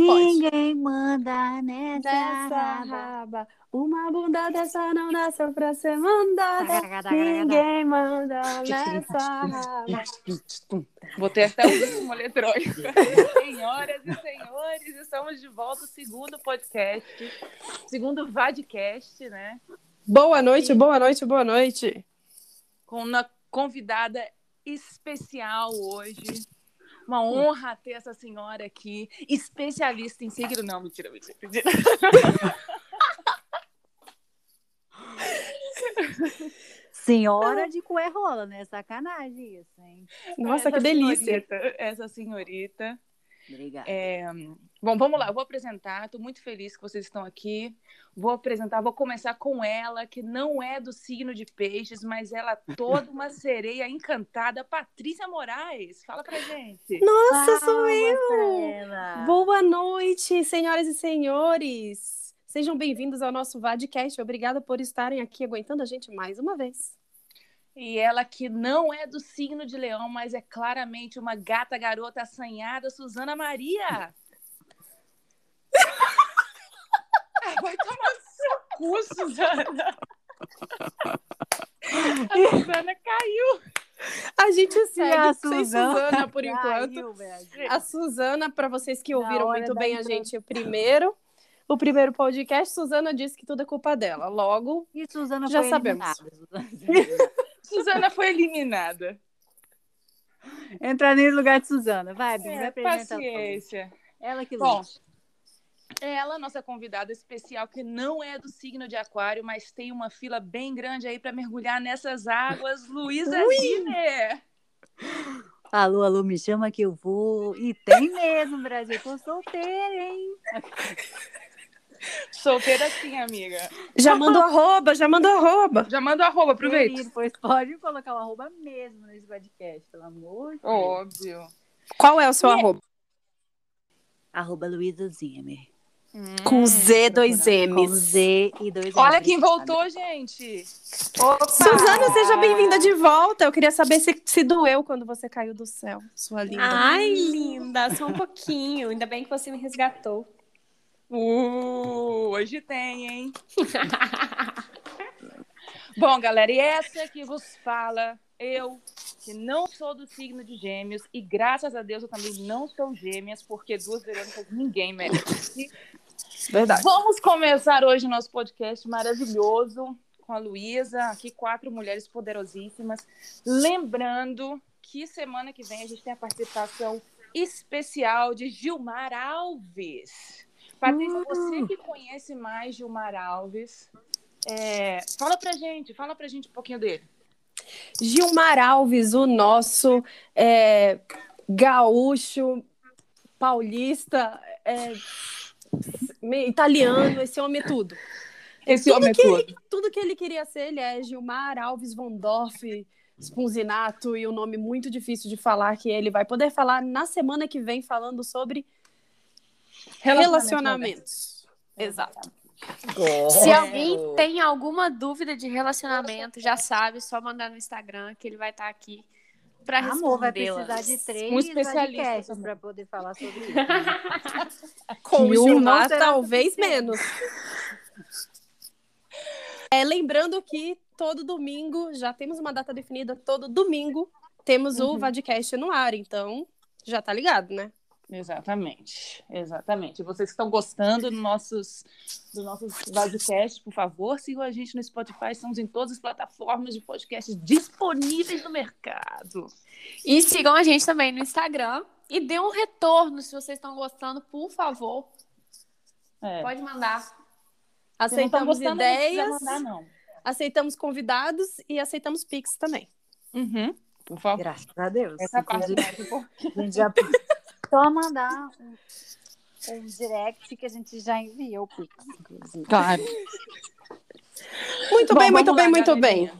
Ninguém manda nessa, Dessa raba. raba. Uma bunda dessa não nasceu pra ser mandada. Ninguém manda nessa raba. Botei até o ritmo eletrônico. Senhoras e senhores, estamos de volta, segundo podcast, segundo Vadcast, né? Boa noite, boa noite, boa noite. Com uma convidada especial hoje. Uma honra ter essa senhora aqui, especialista em signo. Não, mentira, mentira, mentira. Senhora de cuerrola, né? Sacanagem isso, hein? Nossa, Essa que delícia. senhorita, essa senhorita. Obrigada. É, Bom, vamos lá, eu vou apresentar. Estou muito feliz que vocês estão aqui. Vou apresentar, vou começar com ela, que não é do signo de peixes, mas ela é toda uma sereia encantada, Patrícia Moraes. Fala pra gente. Nossa, sou Palmas eu. Boa noite, senhoras e senhores. Sejam bem-vindos ao nosso Vadcast. Obrigada por estarem aqui aguentando a gente mais uma vez. E ela que não é do signo de leão, mas é claramente uma gata garota assanhada, Suzana Maria. Ah, Vai tomar seu cu, Suzana. A Suzana caiu. A gente segue a sem Suzana Suzana por enquanto. Caiu. A Suzana, para vocês que ouviram muito bem a gente o primeiro, o primeiro podcast, Suzana disse que tudo é culpa dela. Logo, E Suzana Já foi sabemos. eliminada. Suzana. Foi eliminada. Entra no lugar de Suzana. Vai, Bim, É, paciência. Ela que Bom, lute. Ela, nossa convidada especial, que não é do signo de aquário, mas tem uma fila bem grande aí para mergulhar nessas águas, Luísa. Alô, alô, me chama que eu vou. E tem mesmo, Brasil. Tô solteira, hein? Solteira sim, amiga. já mandou arroba, já mandou arroba. Já manda o arroba, aproveita. Querido, Pois pode colocar o arroba mesmo nesse podcast, pelo amor de Deus. Óbvio. Qual é o seu E- arroba? Arroba Luísa Zimmer. Com Z, dois Com M's. Z e dois Olha M's. quem voltou, gente. Suzana, seja bem-vinda de volta. Eu queria saber se, se doeu quando você caiu do céu, sua linda. Ai, linda, só um pouquinho. Ainda bem que você me resgatou. Uh, hoje tem, hein? Bom, galera, e essa que vos fala, eu, que não sou do signo de gêmeos, e graças a Deus eu também não sou gêmeas, porque duas Verônicas ninguém merece. Verdade. Vamos começar hoje o nosso podcast maravilhoso com a Luísa, aqui quatro mulheres poderosíssimas. Lembrando que semana que vem a gente tem a participação especial de Gilmar Alves. Patrícia, você que conhece mais Gilmar Alves, é, fala pra gente, fala pra gente um pouquinho dele. Gilmar Alves, o nosso é, gaúcho, paulista, é, italiano, esse homem é tudo. Esse tudo homem é ele, tudo que ele queria ser, ele é Gilmar Alves von Dorf, Spunzinato e um nome muito difícil de falar que ele vai poder falar na semana que vem falando sobre relacionamentos. Exato. Se alguém tem alguma dúvida de relacionamento, já sabe, é só mandar no Instagram que ele vai estar aqui para Amor, vai precisar de três Um especialista para poder falar sobre isso. né? Com E um será talvez menos. É, lembrando que todo domingo, já temos uma data definida, todo domingo temos o Vadcast no ar, então já tá ligado, né? Exatamente, exatamente. Vocês que estão gostando dos nossos, do nossos podcasts, por favor, sigam a gente no Spotify. Estamos em todas as plataformas de podcast disponíveis no mercado. E sigam a gente também no Instagram e dê um retorno se vocês estão gostando, por favor. É. Pode mandar. Não Aceitamos gostando, não ideias, mandar, não. aceitamos convidados e aceitamos Pix também. Uhum, por favor. Graças a Deus. Essa parte mais importante. Só mandar um, um direct que a gente já enviou o Pix, inclusive. Claro. Muito Bom, bem, muito vamos bem, lá, muito bem.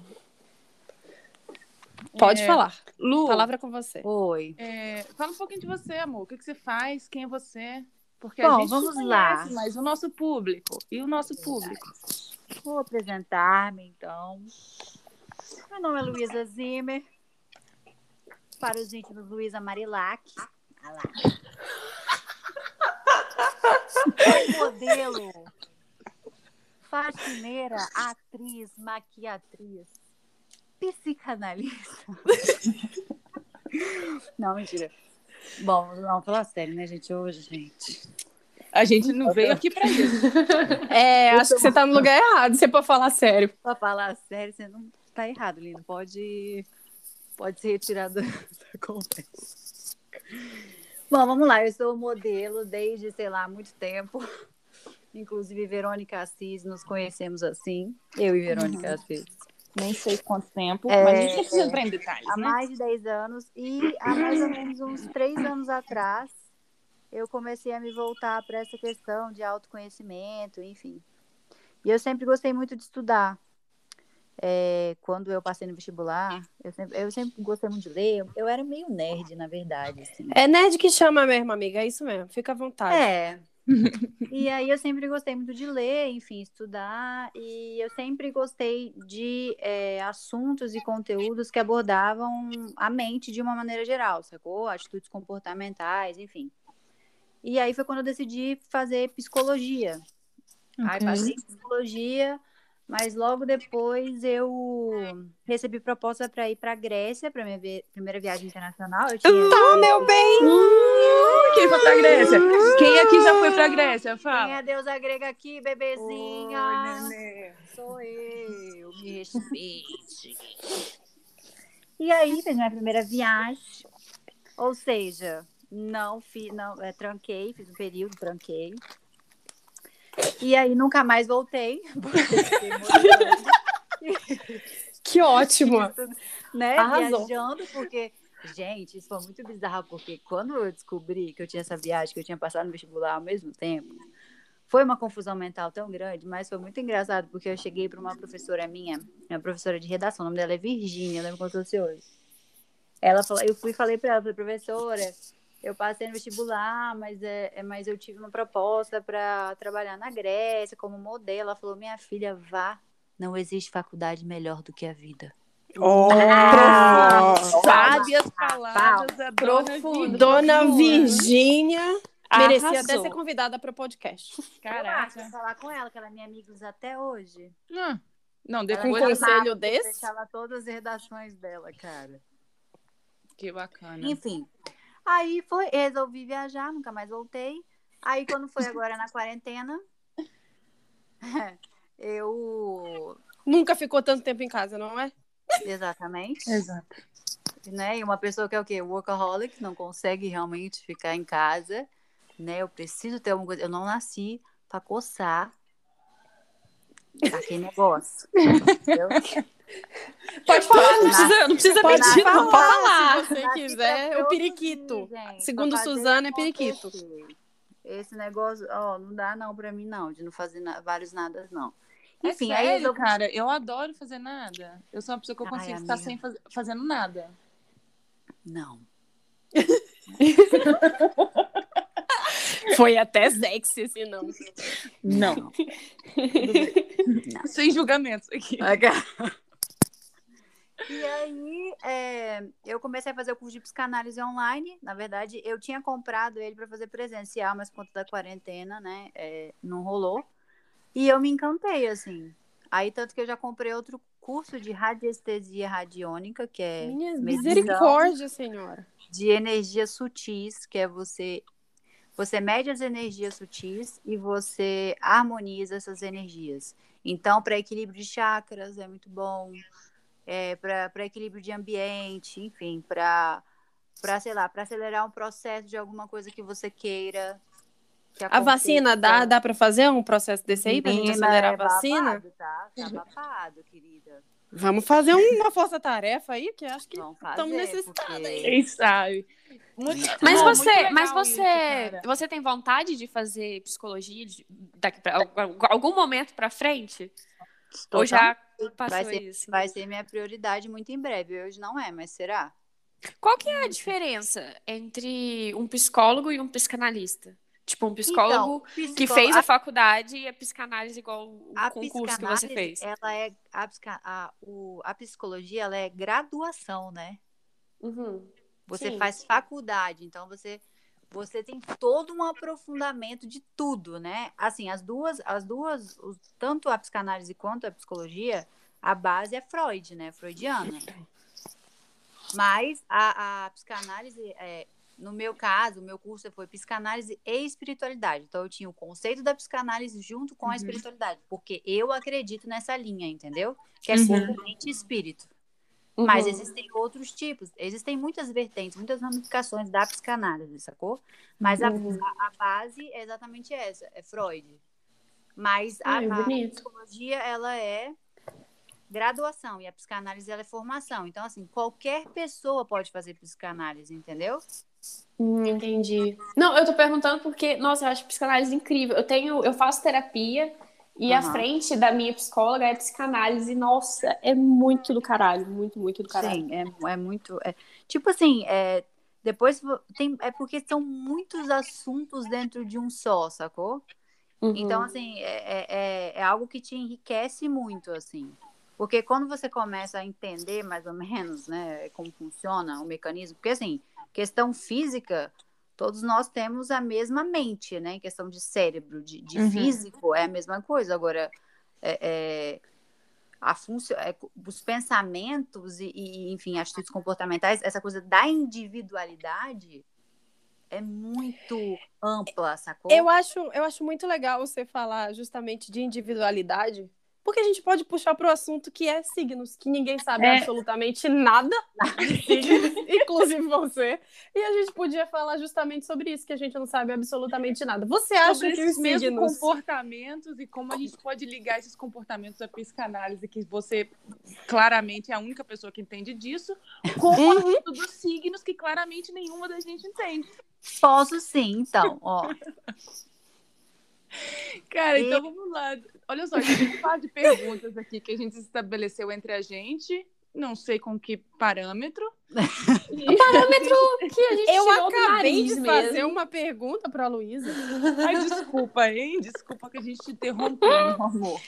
Pode É, falar. Lu, Palavra com você. Oi. é, fala um pouquinho de você, amor. O que, que você faz? Quem é você? Porque Bom, a gente te vamos conhece, lá. mas o nosso público. E o nosso público? Vou apresentar-me, então. Meu nome é Luísa Zimmer. Para os íntimos, Luísa Marilac. Ah lá. modelo, faxineira, atriz, maquiatriz, psicanalista. Não, mentira. Bom, não, falar sério, né, gente? Hoje, gente. A gente não veio aqui pra isso. É, acho que você tá no lugar errado, se é pra falar sério. Pra falar sério, você não tá errado, Lino. Pode, pode ser retirado da conversa. Bom, vamos lá. Eu sou modelo desde, sei lá, muito tempo. Inclusive, Verônica Assis, nos conhecemos assim. Eu e Verônica Assis. Nem sei quanto tempo, É, mas a gente precisa entrar em detalhes, Há né? mais de 10 anos. E há mais ou menos uns 3 anos atrás, eu comecei a me voltar para essa questão de autoconhecimento, enfim. E eu sempre gostei muito de estudar. É, quando eu passei no vestibular, eu sempre, eu sempre gostei muito de ler. Eu era meio nerd, na verdade. Assim. É nerd que chama mesmo, amiga, é isso mesmo, fica à vontade. É. E aí eu sempre gostei muito de ler, enfim, estudar, e eu sempre gostei de é, assuntos e conteúdos que abordavam a mente de uma maneira geral, sacou? Atitudes comportamentais, enfim. E aí foi quando eu decidi fazer psicologia. Aí Ok. passei em psicologia, mas logo depois eu recebi proposta para ir para Grécia, para minha vi- primeira viagem internacional. Eu tinha Tá, meu bem! Quem foi pra Grécia? Quem aqui já foi pra Grécia? Quem Fala. é a deusa grega aqui, bebezinha? Oi, nenê. Sou eu, me respeite. E aí, fiz minha primeira viagem. Ou seja, não fiz, não, é, tranquei, fiz um período, tranquei. E aí nunca mais voltei. Que ótimo! né? Arrasou. Viajando, porque, gente, isso foi muito bizarro, porque quando eu descobri que eu tinha essa viagem, que eu tinha passado no vestibular ao mesmo tempo, foi uma confusão mental tão grande, mas foi muito engraçado, porque eu cheguei para uma professora minha, uma professora de redação, o nome dela é Virgínia, lembro como se fosse hoje. Ela falou, eu fui e falei para ela, falei, professora, eu passei no vestibular, mas, é, é- mas eu tive uma proposta para trabalhar na Grécia como modelo. Ela falou, minha filha, vá, não existe faculdade melhor do que a vida. Ah, Sabe as palavras da dona Profundo. Virgínia. Dona Virgínia merecia até ser convidada para o podcast. Eu Caraca. vou falar com ela, que ela é minha amiga até hoje. Hum. Não, Com depois Ela é conselho desse? Deixar ela todas as redações dela, cara. Que bacana. Enfim. Aí foi, resolvi viajar, nunca mais voltei. Aí quando foi agora na quarentena, eu Nunca ficou tanto tempo em casa, não é? exatamente, Exato. né? E uma pessoa que é o quê? Workaholic, não consegue realmente ficar em casa, né? Eu preciso ter alguma coisa. Eu não nasci pra coçar aquele negócio. entendeu? Pode falar, não precisa, não precisa Pode mentir, não. Pode falar, falar. Se você quiser, é o periquito. gente, Segundo Suzana, é periquito. Esse negócio, ó, não dá não pra mim não, de não fazer na- vários nadas não. Enfim, Enfim, é aí sério, eu cara, eu adoro fazer nada. Eu sou uma pessoa que eu Ai, consigo ficar amiga. sem faz... fazendo nada. não. Foi até sexy, se não. Não. Sem julgamentos aqui. E aí, é, eu comecei a fazer o curso de psicanálise online. Na verdade, eu tinha comprado ele para fazer presencial, mas por conta da quarentena, né, é, não rolou. E eu me encantei, assim. Aí, tanto que eu já comprei outro curso de radiestesia radiônica, que é Minha misericórdia, senhora. de energias sutis, que é você você mede as energias sutis e você harmoniza essas energias. Então, para equilíbrio de chakras é muito bom, é, para equilíbrio de ambiente, enfim, para para sei lá, para acelerar um processo de alguma coisa que você queira. que A vacina, dá, dá pra fazer um processo desse aí pra gente acelerar é a vacina? babado, tá? Tá babado, querida. Vamos fazer uma força-tarefa aí, que acho que estamos necessitados porque- aí. Quem sabe? Muito- Mas Não, você, mas isso, você, cara. você tem vontade de fazer psicologia de- daqui pra, algum momento pra frente? Ou já passou Vai ser, isso? vai ser minha prioridade muito em breve. Hoje não é, mas será? Qual que é a diferença entre um psicólogo e um psicanalista? Tipo, um psicólogo Então, que fez a faculdade e a psicanálise igual o a concurso que você fez. ela é a, a, o, a psicologia, ela é graduação, né? Uhum. Você Sim. faz faculdade, então você você tem todo um aprofundamento de tudo, né? Assim, as duas, as duas, tanto a psicanálise quanto a psicologia, a base é Freud, né? Freudiana. Mas a, a psicanálise, é, no meu caso, o meu curso foi psicanálise e espiritualidade. Então, eu tinha o conceito da psicanálise junto com a Uhum. espiritualidade, porque eu acredito nessa linha, entendeu? Que é Uhum. corpo, mente e espírito. Mas Uhum. existem outros tipos, existem muitas vertentes, muitas ramificações da psicanálise, sacou? Mas a, Uhum. a, a base é exatamente essa, é Freud. Mas a, a psicologia, ela é graduação e a psicanálise, ela é formação. Então, assim, qualquer pessoa pode fazer psicanálise, entendeu? Hum, entendi. Não, eu tô perguntando porque, nossa, eu acho psicanálise incrível. Eu tenho, eu faço terapia e à Aham. frente da minha psicóloga é psicanálise. Nossa, é muito do caralho, muito, muito do caralho. Sim, é, é muito. é- tipo assim, é, depois tem. É porque são muitos assuntos dentro de um só, sacou? Uhum. Então, assim, é, é, é- é algo que te enriquece muito, assim. Porque quando você começa a entender mais ou menos, né, como funciona o mecanismo, porque assim, questão física, todos nós temos a mesma mente, né? Em questão de cérebro, de, de Uhum. físico, é a mesma coisa. Agora, é, é, a funcio, é, os pensamentos e, e, enfim, atitudes comportamentais, essa coisa da individualidade é muito ampla, sacou? Eu acho, eu acho muito legal você falar justamente de individualidade, porque a gente pode puxar para o assunto que é signos, que ninguém sabe É. absolutamente nada de signos, inclusive você. E a gente podia falar justamente sobre isso, que a gente não sabe absolutamente nada. Você acha sobre que esses os mesmos signos. comportamentos e como a gente pode ligar esses comportamentos à psicanálise, que você claramente é a única pessoa que entende disso, com o assunto dos signos, que claramente nenhuma da gente entende. Posso sim, então, ó. Cara, E- então vamos lá. Olha só, a gente tem um par de perguntas aqui que a gente estabeleceu entre a gente. Não sei com que parâmetro. E- Parâmetro que a gente Eu tirou do acabei nariz de mesmo. fazer uma pergunta para a Luísa. Ai, desculpa, hein? Desculpa que a gente te interrompeu, meu amor.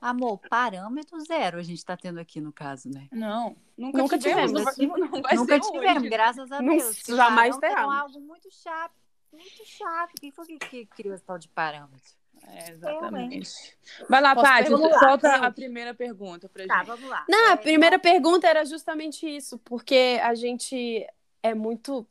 Amor, parâmetro zero a gente tá tendo aqui no caso, né? Não, nunca, Nunca tivemos. tivemos. Não vai, não vai Nunca ser tivemos, hoje. graças a Não- Deus. porque jamais terá. É algo muito chato, muito chato. Quem foi que, que criou esse tal de parâmetro? É, exatamente. Vai lá, Paty, solta a primeira pergunta pra Tá, gente. vamos lá. Não, É, a primeira pergunta era justamente isso, porque a gente é muito,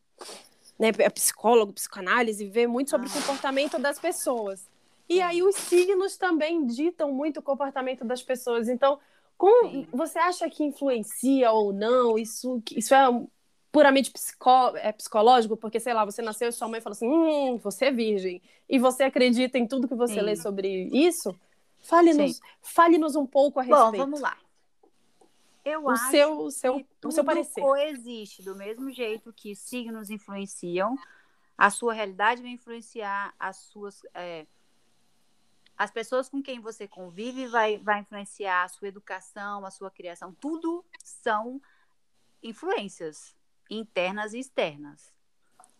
né, é psicólogo, psicanálise, vê muito sobre o Ah. comportamento das pessoas. E aí os signos também ditam muito o comportamento das pessoas. Então, como Sim. você acha que influencia ou não? Isso, isso é puramente psicó, é psicológico? Porque, sei lá, você nasceu e sua mãe falou assim, hum, você é virgem. E você acredita em tudo que você Sim. lê sobre isso? Fale-nos fale um pouco a Bom, respeito. vamos lá. Eu O acho seu, o seu, que o seu parecer. coexiste do mesmo jeito que signos influenciam, a sua realidade vai influenciar as suas. é, as pessoas com quem você convive vai, vai influenciar a sua educação, a sua criação. Tudo são influências internas e externas.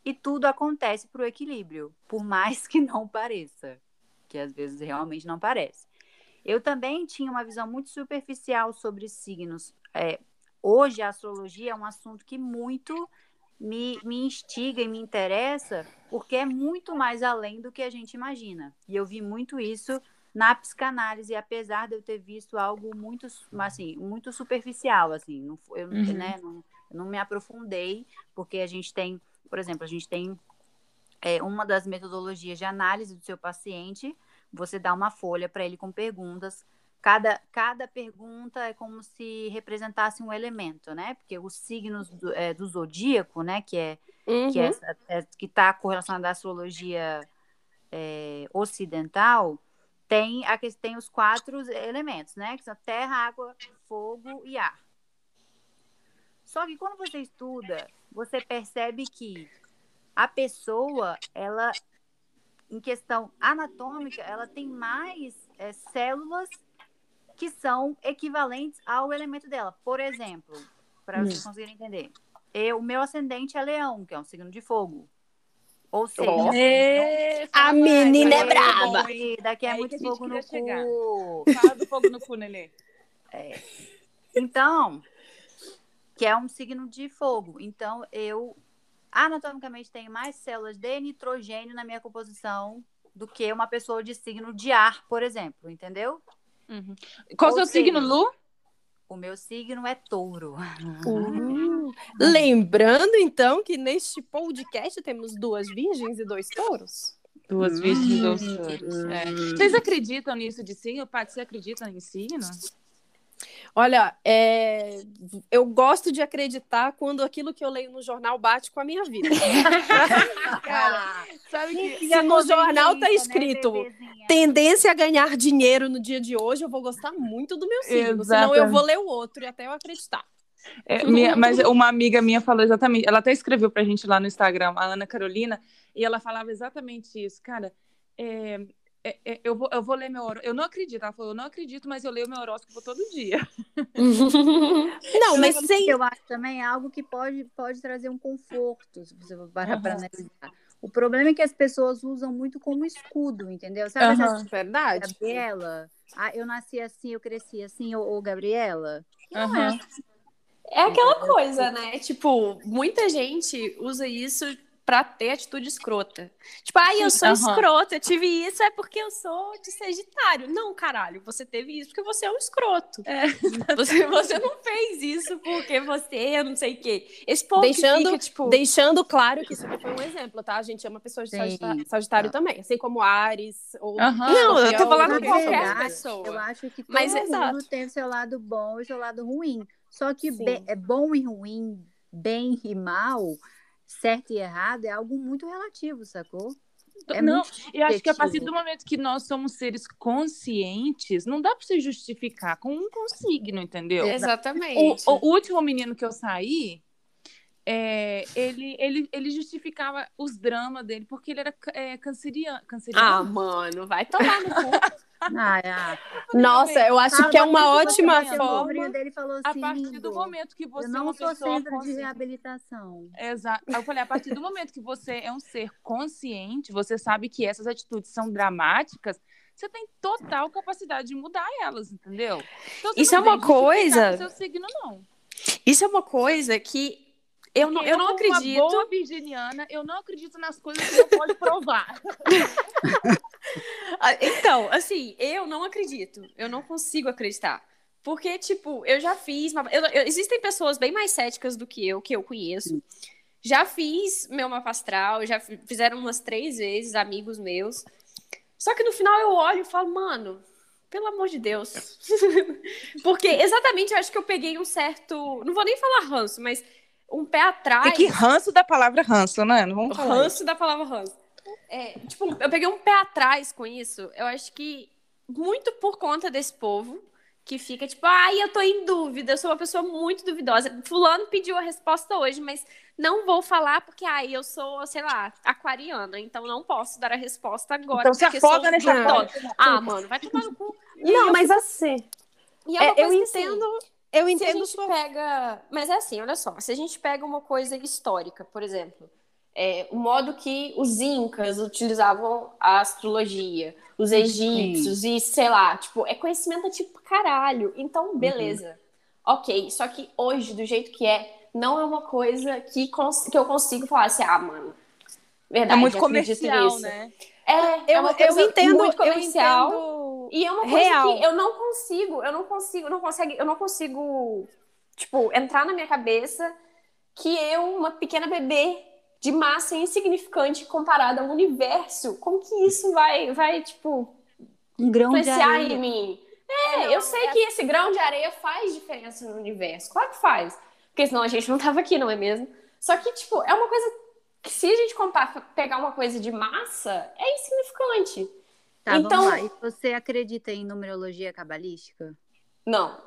E tudo acontece para o equilíbrio, por mais que não pareça, que às vezes realmente não parece. Eu também tinha uma visão muito superficial sobre signos. É, hoje a astrologia é um assunto que muito me, me instiga e me interessa, porque é muito mais além do que a gente imagina. E eu vi muito isso na psicanálise, apesar de eu ter visto algo muito, assim, muito superficial, assim, não, eu, Uhum. né, não, eu não me aprofundei, porque a gente tem, por exemplo, a gente tem é, uma das metodologias de análise do seu paciente, você dá uma folha para ele com perguntas. Cada, cada pergunta é como se representasse um elemento, né? Porque os signos do, é, do zodíaco, né? Que é que Uhum. é, é, que está correlacionado à astrologia é, ocidental, tem, a, que- tem os quatro elementos, né? Que são terra, água, fogo e ar. Só que quando você estuda, você percebe que a pessoa, ela, em questão anatômica, ela tem mais é, células que são equivalentes ao elemento dela. Por exemplo, para vocês conseguirem entender, eu, o meu ascendente é leão, que é um signo de fogo. Ou seja. Ê, A menina é fala braba. daqui é, É muito fogo no chegar. cu. Fala do fogo no cu, Nelê. Então, que é um signo de fogo. Então, eu anatomicamente tenho mais células de nitrogênio na minha composição do que uma pessoa de signo de ar, por exemplo, entendeu? Uhum. Qual o seu seja, signo, Lu? O meu signo é touro. Uh, lembrando, então, que neste podcast temos duas virgens e dois touros. Duas virgens e dois touros. É. Vocês acreditam nisso de signo? Paty, você acredita em signo? Olha, é, eu gosto de acreditar quando aquilo que eu leio no jornal bate com a minha vida. Cara, sabe que Se no jornal tá né, escrito bebezinha? tendência a ganhar dinheiro no dia de hoje, eu vou gostar muito do meu signo. Senão eu vou ler o outro e até eu acreditar. É, minha- mas uma amiga minha falou exatamente, ela até escreveu pra gente lá no Instagram, a Ana Carolina, e ela falava exatamente isso, cara. é, é, é, eu, vou, eu vou ler meu horóscopo. Eu não acredito. Ela falou, eu não acredito, mas eu leio meu horóscopo todo dia. Não, mas sem. Eu acho também é algo que pode, pode trazer um conforto, se você for parar para Aham. analisar. O problema é que as pessoas usam muito como escudo, entendeu? Sabe Aham. essa Verdade. Gabriela? Ah, eu nasci assim, eu cresci assim, ou, ou Gabriela? Não é Aham. É aquela coisa, né? Tipo, muita gente usa isso pra ter atitude escrota. Tipo, ai, eu sou Aham. escrota, eu tive isso é porque eu sou de Sagitário. Não, caralho, você teve isso porque você é um escroto. É. Você, você não fez isso porque você é não sei o quê. Esse povo Deixando- que fica, tipo... Deixando claro que isso aqui foi um exemplo, tá? A gente ama pessoas de Sagitário também, assim como Ares ou Aham. Não, eu tô falando qualquer pessoa. Eu acho que todo Mas, mundo exato. tem o seu lado bom e o seu lado ruim. Só que é bom e ruim, bem e mal, certo e errado, é algo muito relativo, sacou? É não, eu acho que a partir do momento que nós somos seres conscientes, não dá pra você justificar com um com signo, entendeu? O, Exatamente. o último menino que eu saí, é, ele, ele, ele justificava os dramas dele porque ele era é, canceriano. Ah, canceriano. mano, vai tomar no cu. Ah, é. Nossa, eu acho Ah, que é uma você ótima forma. dele falou a assim, partir do "Lindo, momento que você eu é não uma sou pessoa centro de consciente. reabilitação. Exato. Eu falei, a partir do momento que você é um ser consciente, você sabe que essas atitudes são dramáticas, você tem total capacidade de mudar elas, entendeu? Então, Isso é uma coisa- seu signo, não. Isso é uma coisa que eu não, eu não como uma acredito. boa virginiana, eu não acredito nas coisas que não pode provar. Ah, Então, assim, eu não acredito. Eu não consigo acreditar. Porque, tipo, eu já fiz. mapa- eu- eu- existem pessoas bem mais céticas do que eu, que eu conheço. Já fiz meu mapa astral, já fi- fizeram umas três vezes, amigos meus. Só que no final eu olho e falo, mano, pelo amor de Deus. Porque exatamente eu acho que eu peguei um certo. Não vou nem falar ranço, mas um pé atrás. Tem que ranço da palavra ranço, né? Não O vamos falar. ranço da palavra ranço. É, tipo, eu peguei um pé atrás com isso. Eu acho que muito por conta desse povo que fica tipo, ai, eu tô em dúvida, eu sou uma pessoa muito duvidosa. Fulano pediu a resposta hoje, mas não vou falar porque, ai, eu sou, sei lá, aquariana, então não posso dar a resposta agora. Então se afoga nessa foto. Ah, mano, vai tomar no cu. Não, mas assim, E é, uma eu coisa que, assim, entendo, eu se a gente pega. Mas é assim, olha só. Se a gente pega uma coisa histórica, por exemplo, é, o modo que os incas utilizavam a astrologia, os egípcios e sei lá, tipo, é conhecimento tipo caralho. Então, beleza. Ok. Só que hoje, do jeito que é, não é uma coisa que, que eu consigo falar assim, ah, mano. Verdade, É muito comercial, nisso. né? É, é eu, uma eu entendo, muito eu comercial. entendo E é uma coisa Real. que eu não consigo, eu não consigo, não consegue, eu não consigo, tipo, entrar na minha cabeça que eu, uma pequena bebê de massa insignificante comparada ao universo, como que isso vai, vai tipo, Um grão de influenciar areia. em mim? É, eu sei que esse grão de areia faz diferença no universo, claro que faz, porque senão a gente não tava aqui, não é mesmo? Só que, tipo, é uma coisa que se a gente compar, pegar uma coisa de massa, é insignificante. Tá, Então- vamos lá. E você acredita em numerologia cabalística? Não.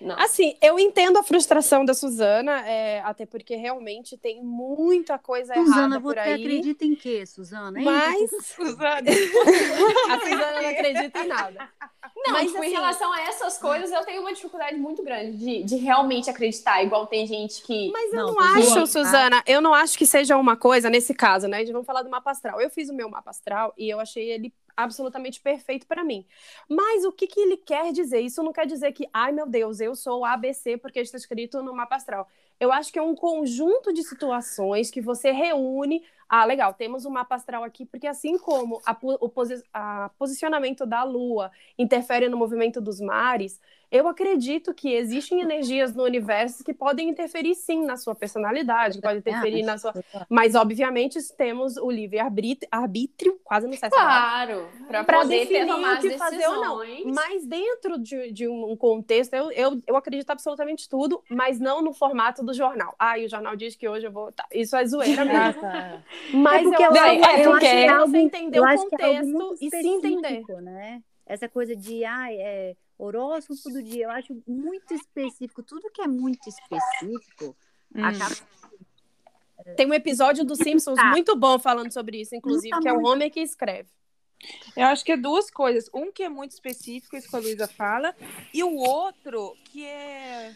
Não. Assim, eu entendo a frustração da Suzana, é, até porque realmente tem muita coisa Suzana, errada por você aí. acredita em quê, Suzana? Hein? Mas Suzane. a Suzana não acredita em nada. Não, Mas, tipo, em assim- relação a essas coisas, eu tenho uma dificuldade muito grande de, de realmente acreditar. Igual tem gente que. Mas eu Não, não, acho, tá? Suzana, eu não acho que seja uma coisa, nesse caso, né? Vamos falar do mapa astral. Eu fiz o meu mapa astral e eu achei ele absolutamente perfeito pra mim. Mas o que, que ele quer dizer? Isso não quer dizer que, ai meu Deus, eu sou ABC porque está escrito no mapa astral. Eu acho que é um conjunto de situações que você reúne. Ah, legal, temos um mapa astral aqui, porque assim como a, o posi a posicionamento da Lua interfere no movimento dos mares, eu acredito que existem energias no universo que podem interferir sim na sua personalidade, que podem interferir na sua. Mas, obviamente, temos o livre arbítrio, quase não sei se Claro, para definir o que fazer ou não. Mas dentro de, de um contexto, eu, eu, eu acredito absolutamente tudo, mas não no formato do jornal. Ah, e o jornal diz que hoje eu vou. Tá, isso é zoeira mesmo. Mas é porque eu, eu, é porque é você entender o é contexto e se entender. Né? Essa coisa de, ah, é horóscopo do dia, eu acho muito específico. Tudo que é muito específico hum. acaba. Tem um episódio do Simpsons tá. muito bom falando sobre isso, inclusive, que é o homem que escreve. Eu acho que é duas coisas. Um que é muito específico, isso que a Luísa fala, e o outro que é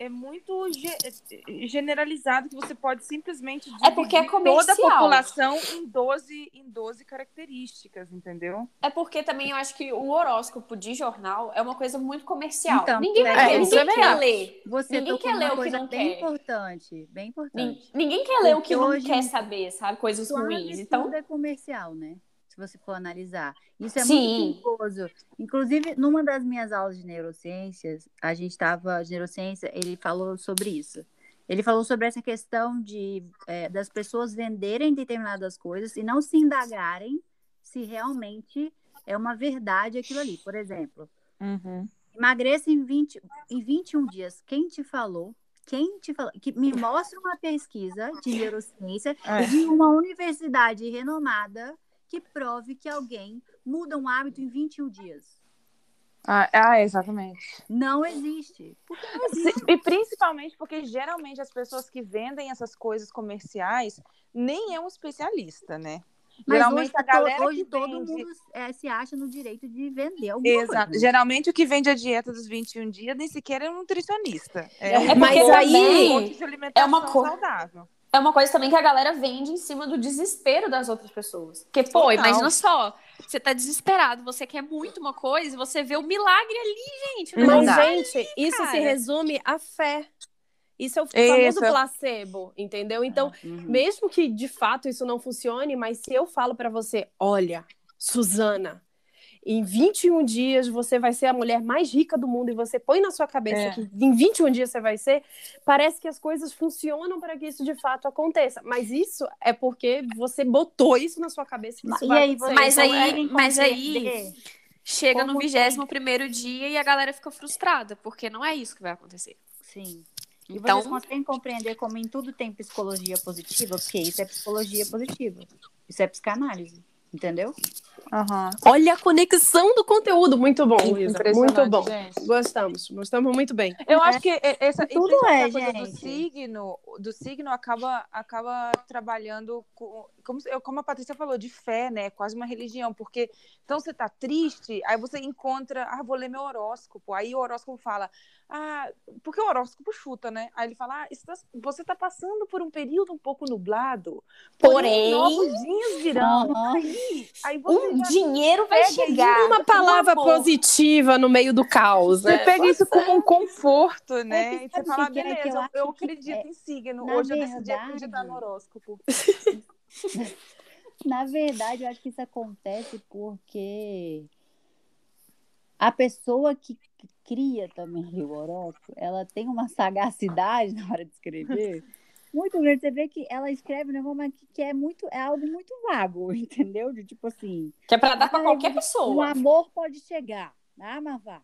é muito ge generalizado que você pode simplesmente é porque é toda a população em 12, em 12 características, entendeu? É porque também eu acho que o horóscopo de jornal é uma coisa muito comercial. Então, ninguém, é, vai, ninguém quer ler. Você ninguém quer ler o que não bem quer. importante, bem importante. Ninguém quer ler porque o que não quer saber, sabe? Coisas ruins. Então, tudo é comercial, né? Se você for analisar. Isso é Sim. muito perigoso. Inclusive, numa das minhas aulas de neurociências, a gente estava de neurociência, ele falou sobre isso. Ele falou sobre essa questão de é, das pessoas venderem determinadas coisas e não se indagarem se realmente é uma verdade aquilo ali. Por exemplo, uhum. emagreça em, 20, em 21 dias. Quem te falou? Quem te falou? Que me mostra uma pesquisa de neurociência é. de uma universidade renomada que prove que alguém muda um hábito em 21 dias. Ah, ah exatamente. Não existe. não existe. E principalmente porque geralmente as pessoas que vendem essas coisas comerciais nem é um especialista, né? Mas Geralmente hoje, a galera hoje todo vende... mundo é, se acha no direito de vender alguma Exato. Coisa. Geralmente o que vende a dieta dos 21 dias nem sequer é um nutricionista. É, é mas aí é uma coisa saudável é uma coisa também que a galera vende em cima do desespero das outras pessoas. Porque, pô, Total. imagina só, você tá desesperado, você quer muito uma coisa e você vê o milagre ali, gente. Mas, gente, isso se resume à fé. Isso é o famoso placebo, entendeu? Então, ah, uhum. mesmo que de fato isso não funcione, mas se eu falo para você, olha, Suzana, em 21 dias você vai ser a mulher mais rica do mundo e você põe na sua cabeça é. que em 21 dias você vai ser, parece que as coisas funcionam para que isso de fato aconteça. Mas isso é porque você botou isso na sua cabeça. Que isso aí, mas então, aí, mas aí chega no 21 primeiro dia e a galera fica frustrada, porque não é isso que vai acontecer. Sim. E então, vocês conseguem compreender como em tudo tem psicologia positiva? Porque isso é psicologia positiva. Isso é psicanálise. Entendeu? Uhum. Olha a conexão do conteúdo. Muito bom, Luísa. Muito bom. Gente. Gostamos. Gostamos muito bem. Eu é. acho que essa, Tudo é, coisa gente. do signo, do signo acaba, acaba trabalhando com, como, como a Patrícia falou, de fé, né? Quase uma religião. Porque então você tá triste, aí você encontra, ah, vou ler meu horóscopo. Aí o horóscopo fala, ah, porque o horóscopo chuta, né? Aí ele fala, ah, está, você está passando por um período um pouco nublado, porém, novos dias virão. Aí, aí um dinheiro vai chegar. Uma palavra positiva no meio do caos. Você né? pega isso como um conforto, né? É, e você fala, que beleza, eu, eu acredito é, em signo. Hoje verdade, eu decidi acreditar no horóscopo. na verdade, eu acho que isso acontece porque a pessoa que cria também o horóscopo, ela tem uma sagacidade na hora de escrever muito grande. Você vê que ela escreve um negócio que é muito é algo muito vago, entendeu? De tipo assim. Que é para dar para qualquer pessoa. O amor pode chegar. Ah, mas vá.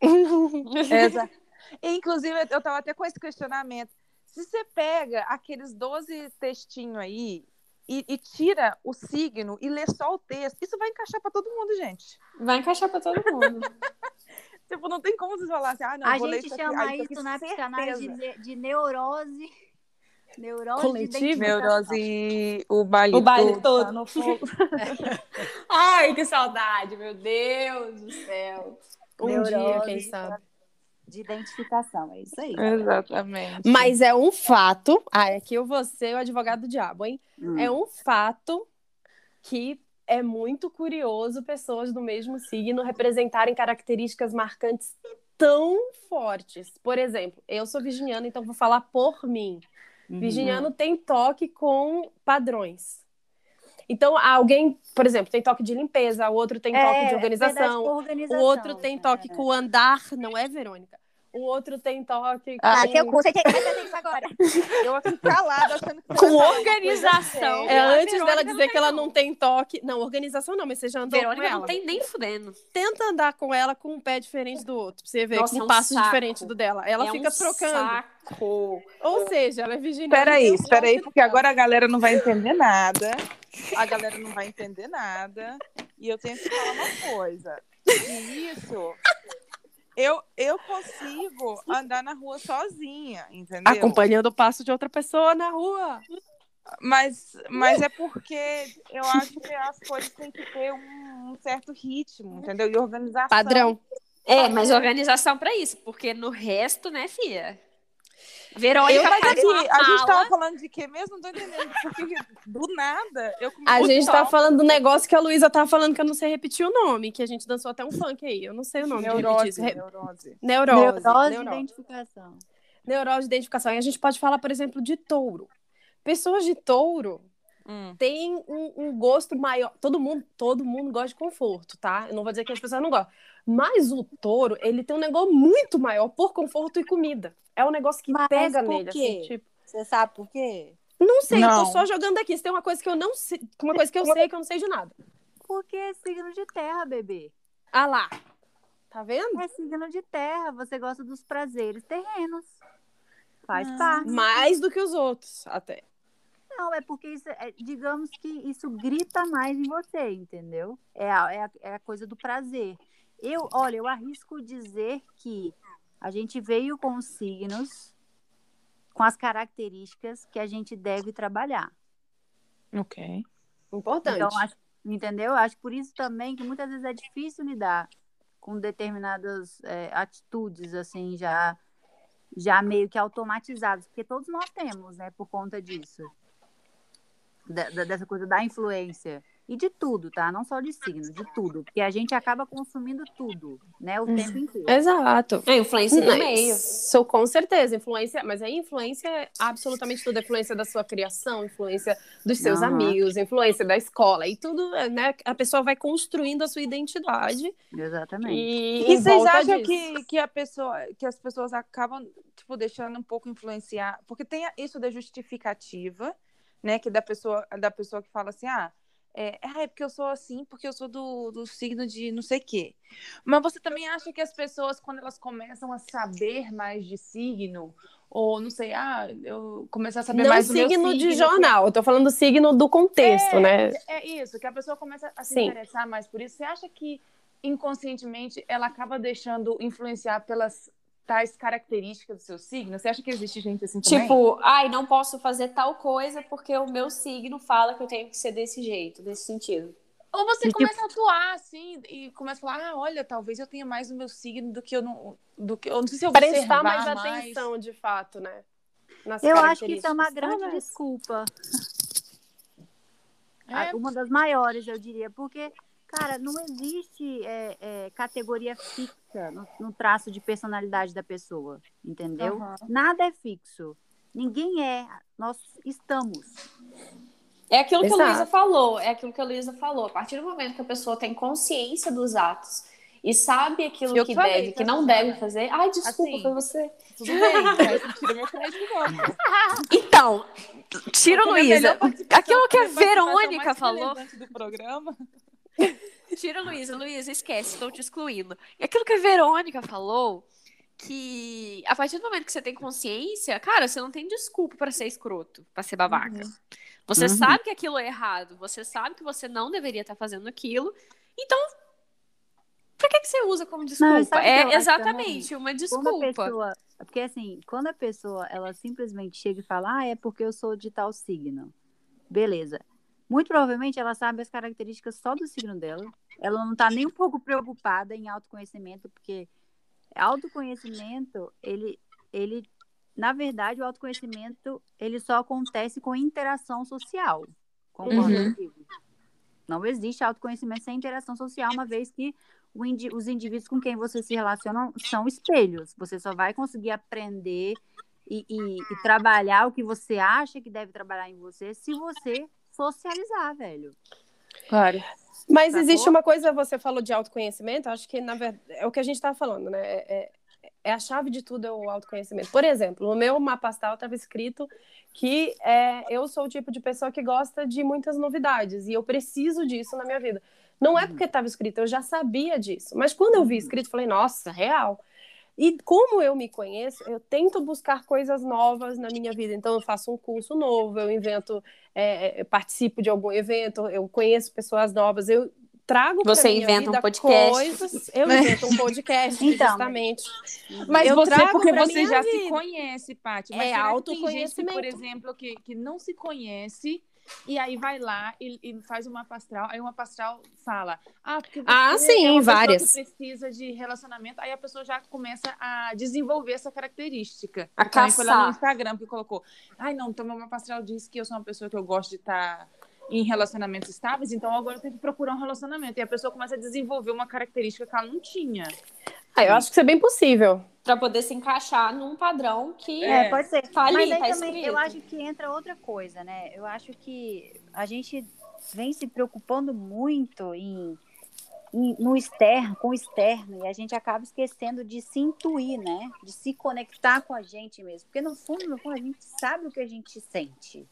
Exato. Inclusive, eu tava até com esse questionamento. Se você pega aqueles 12 textinhos aí e, e, tira o signo e lê só o texto, isso vai encaixar para todo mundo, gente. Vai encaixar para todo mundo. tipo, não tem como você falar assim, ah, não, A vou gente ler chama isso, isso na psicanálise de, de neurose. Neurose coletivo. Neurose, o baile, o baile todo. todo. No fogo. Ai, que saudade, meu Deus do céu. Um Neurose, dia, quem sabe de identificação, é isso aí. Exatamente. Mas é um fato, ah, aqui eu vou ser o advogado do diabo, hein? Hum. É um fato que é muito curioso pessoas do mesmo signo representarem características marcantes tão fortes. Por exemplo, eu sou virginiana, então vou falar por mim. Uhum. Virginiano tem toque com padrões. Então, alguém, por exemplo, tem toque de limpeza, o outro tem toque é, de organização, organização, o outro tem toque é. com o andar, não é, Verônica? O outro tem toque com... Ah, que eu sei que isso agora. Eu aqui calada, achando que... Com organização. É, antes dela dizer que ela não tem toque... Não, organização não, mas você já andou Verônica com ela. não tem nem fudendo. Tenta andar com ela com um pé diferente do outro, pra você ver, Nossa, com um, um passo saco. diferente do dela. Ela é fica um trocando. Saco. Ou seja, ela é virginiana. Espera aí, espera aí, porque agora a galera não vai entender nada. A galera não vai entender nada. E eu tenho que falar uma coisa. E isso eu, eu consigo andar na rua sozinha, entendeu? Acompanhando o passo de outra pessoa na rua. Mas, mas é porque eu acho que as coisas têm que ter um, um certo ritmo, entendeu? E organização. Padrão. É, mas organização para isso, porque no resto, né, Fia? Verônica eu, mas aqui, a gente tava falando de quê mesmo? Não tô entendendo. Porque do nada eu A gente tá falando do negócio que a Luísa tava falando que eu não sei repetir o nome, que a gente dançou até um funk aí. Eu não sei o nome neurose, de neurose. Neurose. Neurose, de identificação. Neurose de identificação. E a gente pode falar, por exemplo, de touro. Pessoas de touro hum. têm um, um, gosto maior. Todo mundo, todo mundo gosta de conforto, tá? Eu não vou dizer que as pessoas não gostam. Mas o touro, ele tem um negócio muito maior por conforto e comida. É um negócio que Mas pega nele, assim, tipo. Você sabe por quê? Não sei, não. eu tô só jogando aqui. Se tem uma coisa que eu não sei, uma coisa que eu sei que eu não sei de nada. Porque é signo de terra, bebê. Ah lá. Tá vendo? É signo de terra. Você gosta dos prazeres terrenos. Faz ah. parte. Mais do que os outros, até. Não, é porque isso, é, digamos que isso grita mais em você, entendeu? É a, é a, é a coisa do prazer. Eu, olha, eu arrisco dizer que a gente veio com os signos, com as características que a gente deve trabalhar. Ok. Importante. Então, acho, entendeu? Acho por isso também que muitas vezes é difícil lidar com determinadas é, atitudes, assim, já, já meio que automatizadas, porque todos nós temos, né, por conta disso. dessa coisa da influência. E de tudo, tá? Não só de signo, de tudo. Porque a gente acaba consumindo tudo, né? O uhum. tempo inteiro. Exato. É influência no meio. Sou com certeza, influência, mas aí influência é absolutamente tudo. Influência da sua criação, influência dos seus uhum. amigos, influência da escola. E tudo, né? A pessoa vai construindo a sua identidade. Exatamente. E, e vocês acham que, que, a pessoa, que as pessoas acabam, tipo, deixando um pouco influenciar? Porque tem isso da justificativa, né? Que da pessoa, da pessoa que fala assim, ah é, ah, é porque eu sou assim, porque eu sou do, do signo de não sei o quê. Mas você também acha que as pessoas, quando elas começam a saber mais de signo, ou não sei, ah, eu começar a saber não mais do signo meu signo. de jornal, eu tô falando do signo do contexto, é, né? É isso, que a pessoa começa a se Sim. interessar mais por isso. Você acha que inconscientemente ela acaba deixando influenciar pelas tais características do seu signo? Você acha que existe gente assim também? Tipo, ai, não posso fazer tal coisa porque o meu signo fala que eu tenho que ser desse jeito, desse sentido. Ou você e começa tipo... a atuar assim e começa a falar, ah, olha, talvez eu tenha mais o meu signo do que eu não, do que eu não sei se eu prestar mais, mais atenção de fato, né? Nas eu acho que isso é uma grande desculpa. É. Uma das maiores, eu diria, porque Cara, não existe é, é, categoria fixa no, no, traço de personalidade da pessoa, entendeu? Uhum. Nada é fixo. Ninguém é. Nós estamos. É aquilo Exato. que a Luísa falou, é aquilo que a Luísa falou. A partir do momento que a pessoa tem consciência dos atos e sabe aquilo eu que falei, deve, que não deve fazer. Ai, desculpa, assim, foi você. Tudo bem, tira meu crédito de Então, tira, Luísa. Aquilo que a Verônica falou. Do programa. Tira Luísa, Luísa, esquece, estou te excluindo. E aquilo que a Verônica falou, que a partir do momento que você tem consciência, cara, você não tem desculpa para ser escroto, para ser babaca. Uhum. Você uhum. sabe que aquilo é errado, você sabe que você não deveria estar fazendo aquilo, então Pra que, que você usa como desculpa? Não, é exatamente uma desculpa. Pessoa, porque assim, quando a pessoa ela simplesmente chega e fala, ah, é porque eu sou de tal signo. Beleza. Muito provavelmente ela sabe as características só do signo dela. Ela não está nem um pouco preocupada em autoconhecimento, porque autoconhecimento, ele, ele, na verdade, o autoconhecimento, ele só acontece com interação social. Concordo uhum. Não existe autoconhecimento sem interação social, uma vez que indi os indivíduos com quem você se relaciona são espelhos. Você só vai conseguir aprender e, e, e, trabalhar o que você acha que deve trabalhar em você se você socializar, velho. Claro. Mas tá existe bom? uma coisa, você falou de autoconhecimento, acho que na verdade é o que a gente está falando, né? É, é, é, a chave de tudo é o autoconhecimento. Por exemplo, no meu mapa astral estava escrito que é, eu sou o tipo de pessoa que gosta de muitas novidades e eu preciso disso na minha vida. Não é uhum. porque estava escrito, eu já sabia disso. Mas quando eu vi uhum. escrito, falei, nossa, real. E como eu me conheço, eu tento buscar coisas novas na minha vida. Então, eu faço um curso novo, eu invento, é, é participo de algum evento, eu conheço pessoas novas, eu trago Você inventa um podcast. Coisas, eu invento um podcast, então, justamente. Mas eu você, porque você já vida. se conhece, Paty. Mas é autoconhecimento. por exemplo, que, que não se conhece e aí vai lá e, e, faz uma pastral. Aí uma pastral fala: Ah, porque você ah, sim, é uma várias. que precisa de relacionamento. Aí a pessoa já começa a desenvolver essa característica. A então, foi lá no Instagram que colocou: Ai, não, então uma pastral disse que eu sou uma pessoa que eu gosto de estar. Tá em relacionamentos estáveis, então agora eu tenho que procurar um relacionamento. E a pessoa começa a desenvolver uma característica que ela não tinha. Ah, eu acho que isso é bem possível. Para poder se encaixar num padrão que. É, pode ser. Tá ali, Mas aí tá também escrito. eu acho que entra outra coisa, né? Eu acho que a gente vem se preocupando muito em, em, no externo, com o externo, e a gente acaba esquecendo de se intuir, né? De se conectar com a gente mesmo. Porque no fundo, no fundo, a gente sabe o que a gente sente.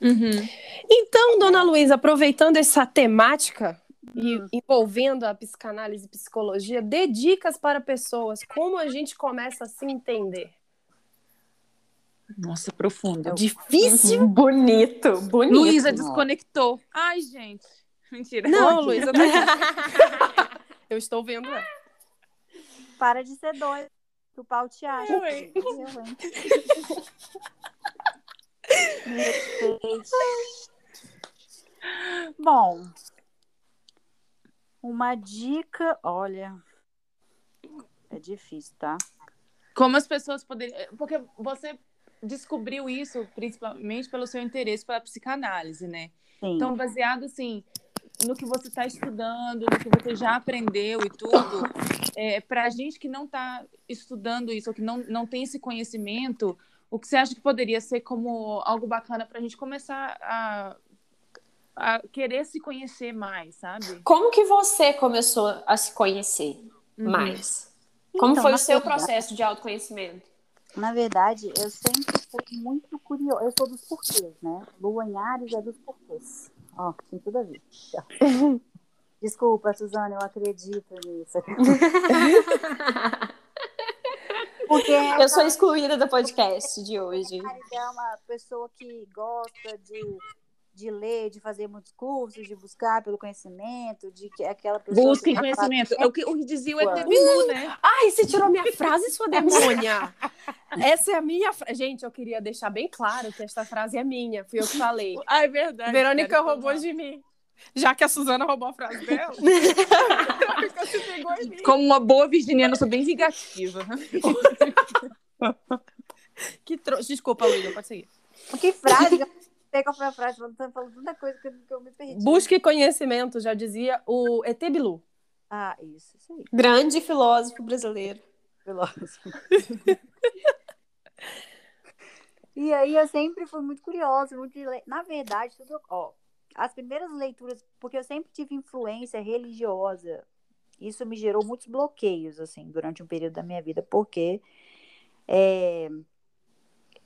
Uhum. Então, dona Luísa, aproveitando essa temática e uhum. envolvendo a psicanálise e psicologia, dê dicas para pessoas como a gente começa a se entender. Nossa, profundo. Difícil. Uhum. Bonito, bonito. Luísa desconectou. Ai, gente. Mentira. Não, Luísa. Tá Eu estou vendo ela. Para de ser doida. O pau te acha. Eu, hein? Eu, hein? Bom, uma dica, olha, é difícil, tá? Como as pessoas poderiam. Porque você descobriu isso principalmente pelo seu interesse pela psicanálise, né? Sim. Então, baseado assim no que você está estudando, no que você já aprendeu e tudo, é, para a gente que não está estudando isso, ou que não, não tem esse conhecimento, o que você acha que poderia ser como algo bacana para a gente começar a, a querer se conhecer mais, sabe? Como que você começou a se conhecer uhum. mais? Como então, foi o seu verdade, processo de autoconhecimento? Na verdade, eu sempre fui muito curiosa. Eu sou dos porquês, né? Lua em Ares é dos porquês. Ó, tem tudo a ver. Desculpa, Suzana, eu acredito nisso. Porque eu sou excluída do podcast de hoje. É uma pessoa que gosta de, de ler, de fazer muitos cursos, de buscar pelo conhecimento, de que aquela pessoa. Busquem conhecimento. É o que, o dizia o ET Bilu, né? Ai, você tirou minha frase, sua demônia! Essa é a minha frase. Gente, eu queria deixar bem claro que esta frase é minha. Fui eu que falei. Ah, é verdade. Verônica roubou de mim. Já que a Suzana roubou a frase dela. Como uma boa virginiana, eu sou bem vingativa. que tro... Desculpa, Luísa, pode seguir. Que frase? Sei qual foi a frase, falando, falando tanta coisa que eu me perdi. Busque conhecimento, já dizia o ET Bilu. Ah, isso, isso aí. Grande filósofo brasileiro. Filósofo. e aí eu sempre fui muito curiosa, muito na verdade, tudo, ó, as primeiras leituras, porque eu sempre tive influência religiosa, isso me gerou muitos bloqueios, assim, durante um período da minha vida, porque é,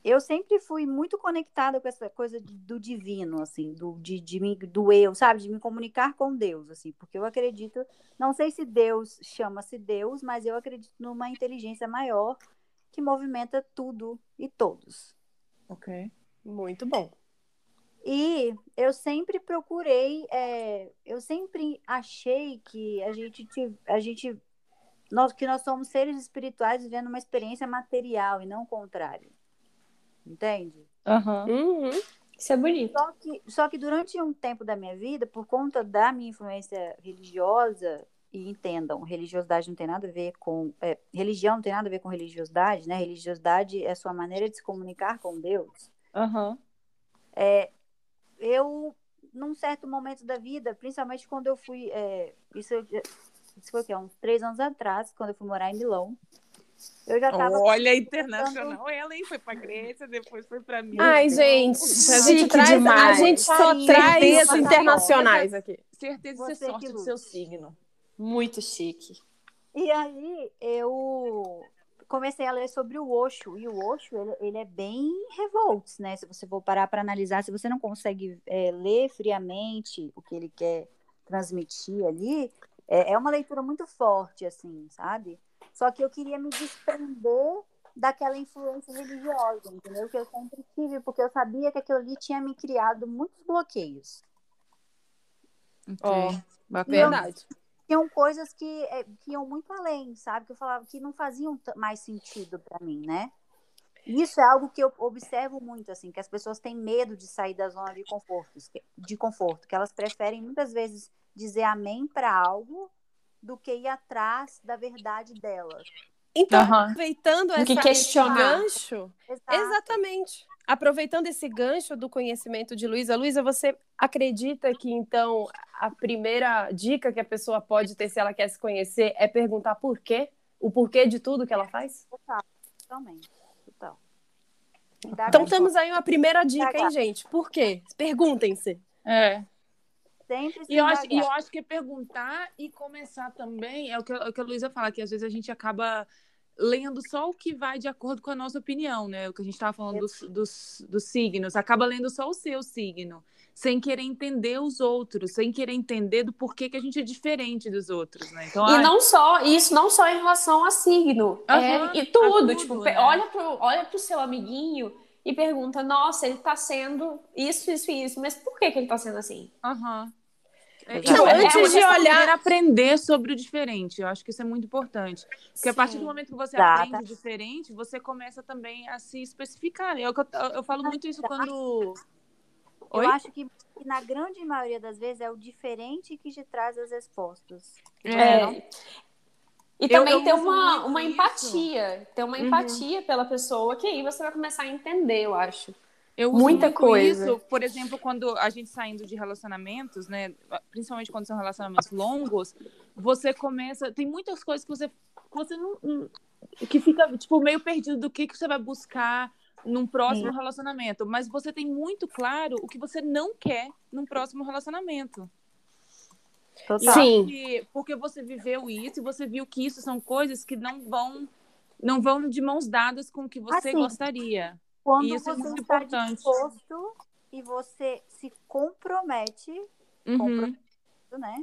eu sempre fui muito conectada com essa coisa do divino, assim, do, de, de mim, do eu, sabe? De me comunicar com Deus, assim, porque eu acredito, não sei se Deus chama-se Deus, mas eu acredito numa inteligência maior que movimenta tudo e todos. Ok. Muito bom. E eu sempre procurei, é, eu sempre achei que a gente, a gente nós, que nós somos seres espirituais vivendo uma experiência material e não o contrário. Entende? Uhum. Uhum. Isso é bonito. Só que, só que durante um tempo da minha vida, por conta da minha influência religiosa, e entendam, religiosidade não tem nada a ver com. É, religião não tem nada a ver com religiosidade, né? Religiosidade é a sua maneira de se comunicar com Deus. Uhum. É, eu num certo momento da vida, principalmente quando eu fui. É, isso, isso foi o quê? Uns três anos atrás, quando eu fui morar em Milão. Eu já tava. Olha, internacional ela, hein? Foi pra Grécia, depois foi pra mim. Ai, gente, a gente, traz, demais. a gente só Sim, traz internacionais aqui. Certeza de ser sorte do seu signo. Muito chique. E aí, eu comecei a ler sobre o Osho, e o Osho, ele, ele é bem revolts, né? Se você for parar para analisar, se você não consegue é, ler friamente o que ele quer transmitir ali, é, é uma leitura muito forte, assim, sabe? Só que eu queria me desprender daquela influência religiosa, entendeu? Que eu sempre tive, porque eu sabia que aquilo ali tinha me criado muitos bloqueios. Ó, oh, verdade tinham coisas que, é, que iam muito além, sabe? Que eu falava que não faziam mais sentido para mim, né? Isso é algo que eu observo muito, assim, que as pessoas têm medo de sair da zona de conforto, de conforto, que elas preferem muitas vezes dizer amém para algo do que ir atrás da verdade delas. Então, uhum. aproveitando essa, esse gancho, Exato. exatamente. Aproveitando esse gancho do conhecimento de Luísa, Luísa, você acredita que então a primeira dica que a pessoa pode ter se ela quer se conhecer é perguntar por quê? O porquê de tudo que ela faz? Total, totalmente. Total. Então temos aí uma primeira dica, hein, gente? Por quê? Perguntem-se. É. Sempre e eu, acho, e eu acho que perguntar e começar também, é o que, é o que a Luísa fala, que às vezes a gente acaba lendo só o que vai de acordo com a nossa opinião, né? O que a gente estava falando dos, dos, dos, signos, acaba lendo só o seu signo, sem querer entender os outros, sem querer entender do porquê que a gente é diferente dos outros, né? Então, e ai... não só isso, não só em relação a signo, uhum, é, e tudo, tudo tipo, né? olha pro, olha pro seu amiguinho e pergunta, nossa, ele tá sendo isso, isso e isso, mas por que, que ele tá sendo assim? Aham. Uhum. Então, é, antes de olhar. aprender sobre o diferente. Eu acho que isso é muito importante. Porque Sim. a partir do momento que você Exato. aprende diferente, você começa também a se especificar. Eu, eu, eu falo muito isso quando. Oi? Eu acho que na grande maioria das vezes é o diferente que te traz as respostas. É. é. E também eu ter uma, uma empatia. Ter uma uhum. empatia pela pessoa, que aí você vai começar a entender, eu acho. Eu uso muita coisa. Isso, por exemplo, quando a gente saindo de relacionamentos, né, principalmente quando são relacionamentos longos, você começa, tem muitas coisas que você você não que fica tipo meio perdido do que que você vai buscar num próximo Sim. relacionamento, mas você tem muito claro o que você não quer num próximo relacionamento. Total. Sim. Porque, porque você viveu isso e você viu que isso são coisas que não vão não vão de mãos dadas com o que você assim, gostaria. Quando Isso é você é está importante. disposto e você se compromete, uhum. né,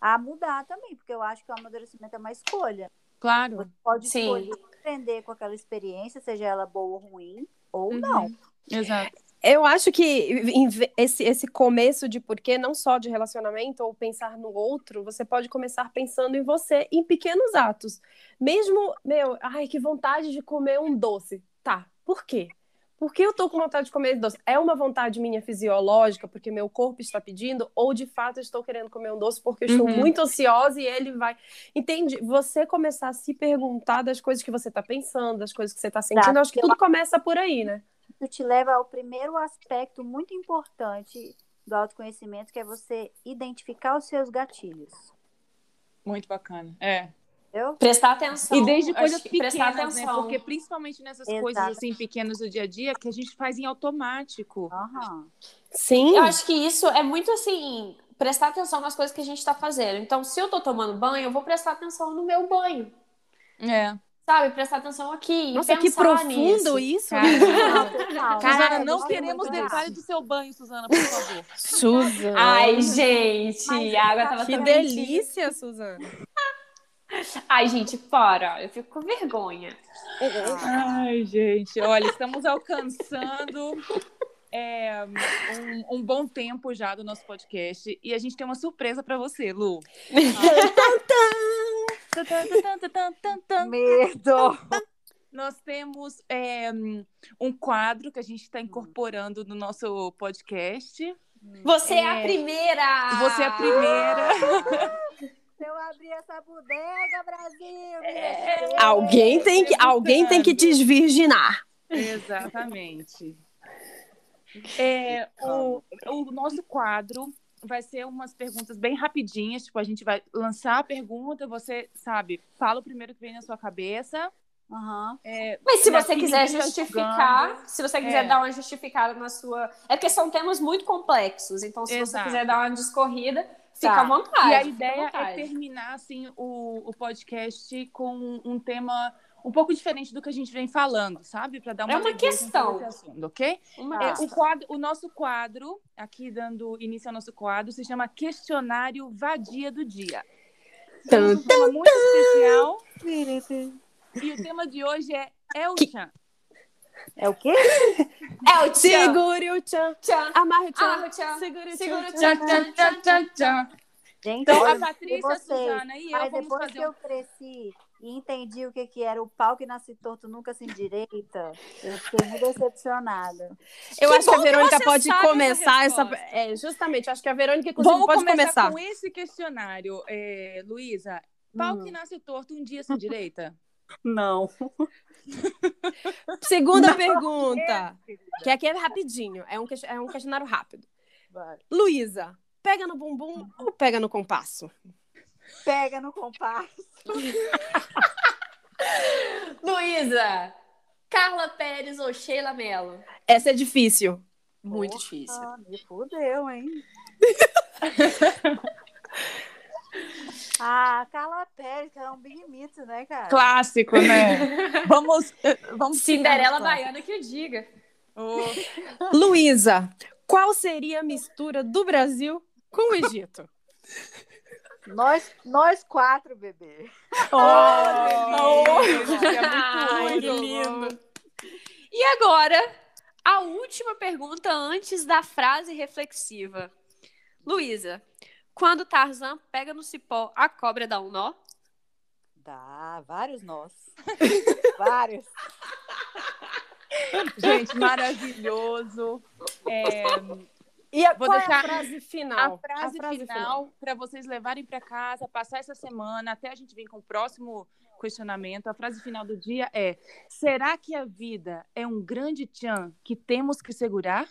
a mudar também, porque eu acho que o amadurecimento é uma escolha. Claro. Você pode Sim. escolher aprender com aquela experiência, seja ela boa ou ruim, ou uhum. não. Exato. Eu acho que esse, esse começo de porquê, não só de relacionamento ou pensar no outro, você pode começar pensando em você em pequenos atos. Mesmo, meu, ai, que vontade de comer um doce. Tá, por quê? Por que eu tô com vontade de comer doce? É uma vontade minha fisiológica, porque meu corpo está pedindo, ou de fato eu estou querendo comer um doce porque eu estou uhum. muito ansiosa e ele vai. Entende? Você começar a se perguntar das coisas que você está pensando, das coisas que você está sentindo, eu acho que tudo começa por aí, né? Isso te leva ao primeiro aspecto muito importante do autoconhecimento, que é você identificar os seus gatilhos. Muito bacana. É, Entendeu? Prestar atenção. E desde coisas pequenas, prestar né? atenção. né? Porque principalmente nessas Exato. coisas assim pequenas do dia a dia que a gente faz em automático. Uhum. Sim. Eu acho que isso é muito assim, prestar atenção nas coisas que a gente está fazendo. Então, se eu tô tomando banho, eu vou prestar atenção no meu banho. É. Sabe, prestar atenção aqui. Nossa, que profundo nisso. isso. Cara, Suzana, não queremos detalhes do seu banho, Suzana, por favor. Suzana. Ai, gente, a água tava Que delícia, Suzana. Ai, gente, para. Eu fico com vergonha. Ai, gente, olha, estamos alcançando é, um, um, bom tempo já do nosso podcast e a gente tem uma surpresa para você, Lu. Medo! Nós temos é, um quadro que a gente está incorporando no nosso podcast. Você é, é a primeira! Você é a primeira! eu abrir essa bodega, Brasil! É, alguém tem que, alguém tem que desvirginar. Exatamente. É, o, o nosso quadro vai ser umas perguntas bem rapidinhas. Tipo, a gente vai lançar a pergunta, você, sabe, fala o primeiro que vem na sua cabeça. Uhum. É, Mas se você quiser justificar, se você quiser é. dar uma justificada na sua. É porque são temas muito complexos, então se Exato. você quiser dar uma discorrida, fica tá. à vontade. E a ideia é terminar assim, o, o podcast com um tema um pouco diferente do que a gente vem falando, sabe? Para dar uma, é uma questão, assunto, ok? Uma é, o, quadro, o nosso quadro, aqui dando início ao nosso quadro, se chama Questionário Vadia do Dia. É um tema muito especial. E o tema de hoje é El Chan. É o quê? É o tchan. Segure o tchan. tchan. Amarre o tchan. tchan. Segure o tchan. Tchan, tchan, tchan, tchan, tchan. Gente, então, a Patrícia, a Suzana e eu Mas vamos depois fazer que eu cresci e entendi o que, que era o pau que nasce torto nunca se endireita, eu fiquei muito decepcionada. Eu que acho que a Verônica que pode começar essa. É, justamente, acho que a Verônica, inclusive, Vamos pode começar. com esse questionário, é, Luísa. Pau hum. que nasce torto um dia se endireita? Não. Segunda Não. pergunta. Que aqui é rapidinho. É um, é um questionário rápido. Luísa, pega no bumbum ou pega no compasso? Pega no compasso. Luísa, Carla Pérez ou Sheila Mello? Essa é difícil. Muito Porra, difícil. Me fudeu, hein? ah, Carla Pérez, que é um big mito, né, cara? Clássico, né? vamos, eh, vamos. Cinderela Baiana que eu diga. Oh. Luísa, qual seria a mistura do Brasil com o Egito? Nós, nós quatro, bebê. Oh, oh, é muito, muito lindo. E agora, a última pergunta antes da frase reflexiva. Luísa, quando Tarzan pega no cipó, a cobra dá um nó? Dá, vários nós. vários. Gente, maravilhoso. É, e a, Vou deixar é a frase final? A frase, a frase final para vocês levarem para casa, passar essa semana, até a gente vir com o próximo questionamento. A frase final do dia é: Será que a vida é um grande tchan que temos que segurar?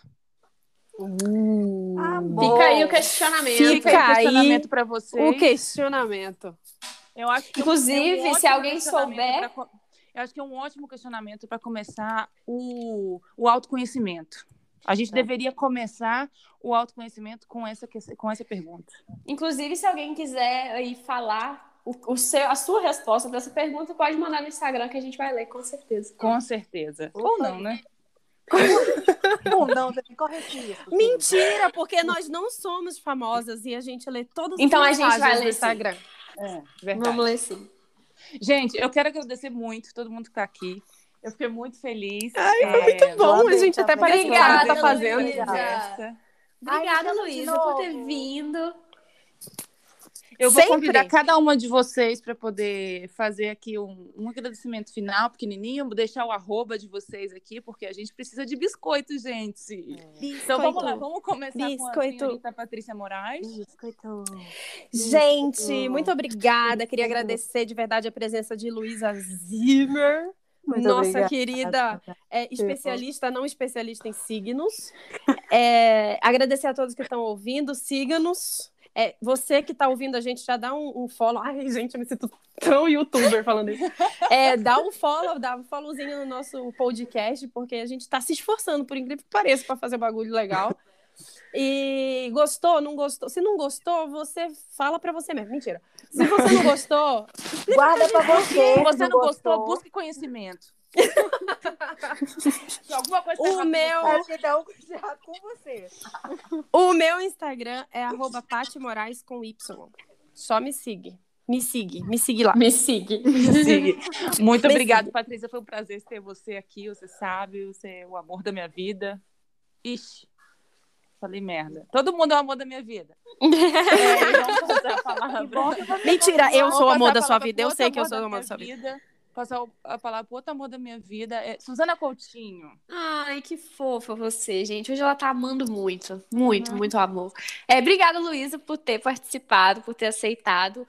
Uh, Fica aí o questionamento. Fica aí o questionamento para vocês. O questionamento. Eu acho que Inclusive, é um se alguém souber. Pra, eu acho que é um ótimo questionamento para começar o, o autoconhecimento. A gente é. deveria começar o autoconhecimento com essa, com essa pergunta. Inclusive, se alguém quiser aí falar o, o seu, a sua resposta para essa pergunta, pode mandar no Instagram que a gente vai ler, com certeza. Com certeza. Ou não, né? Não. Mentira, porque nós não somos famosas e a gente lê todas as Então a gente vai ler no Instagram. É, verdade. Vamos ler sim. Gente, eu quero agradecer muito todo mundo que está aqui. Eu fiquei muito feliz. Ai, é, muito bom. A gente até parece que ela tá fazendo. Obrigada, Luísa, por ter vindo. Eu vou Sempre. convidar cada uma de vocês para poder fazer aqui um, um, agradecimento final, pequenininho, deixar o arroba de vocês aqui, porque a gente precisa de biscoito, gente. É. Então vamos lá, vamos começar biscoito. com a senhorita Patrícia Moraes. Biscoito. Gente, muito obrigada. Queria agradecer de verdade a presença de Luísa Zimmer. Muito Nossa obrigada. querida é, especialista, não especialista em signos. É, agradecer a todos que estão ouvindo, siga-nos. É, você que está ouvindo a gente, já dá um, um, follow. Ai, gente, eu me sinto tão youtuber falando isso. É, dá um follow, dá um followzinho no nosso podcast, porque a gente está se esforçando, por incrível que pareça, para fazer bagulho legal. E gostou, não gostou? Se não gostou, você fala para você mesmo. Mentira. Se você não gostou, guarda para você. Se você não gostou, gostou busque conhecimento. Alguma coisa o meu com você. O meu Instagram é @patimorais com y. Só me siga. Me siga, me siga lá. Me siga. Me siga. Muito obrigada, Patrícia. Foi um prazer ter você aqui. Você sabe, você é o amor da minha vida. Ixi. Falei merda. Todo mundo é o amor da minha vida. é, Mentira, eu sou o amor da sua vida. Eu sei que eu sou o amor da sua vida. Passar a palavra pro outro amor da minha vida. É Suzana Coutinho. Ai, que fofa você, gente. Hoje ela tá amando muito. Muito, uhum. muito amor. É, obrigada, Luísa, por ter participado, por ter aceitado.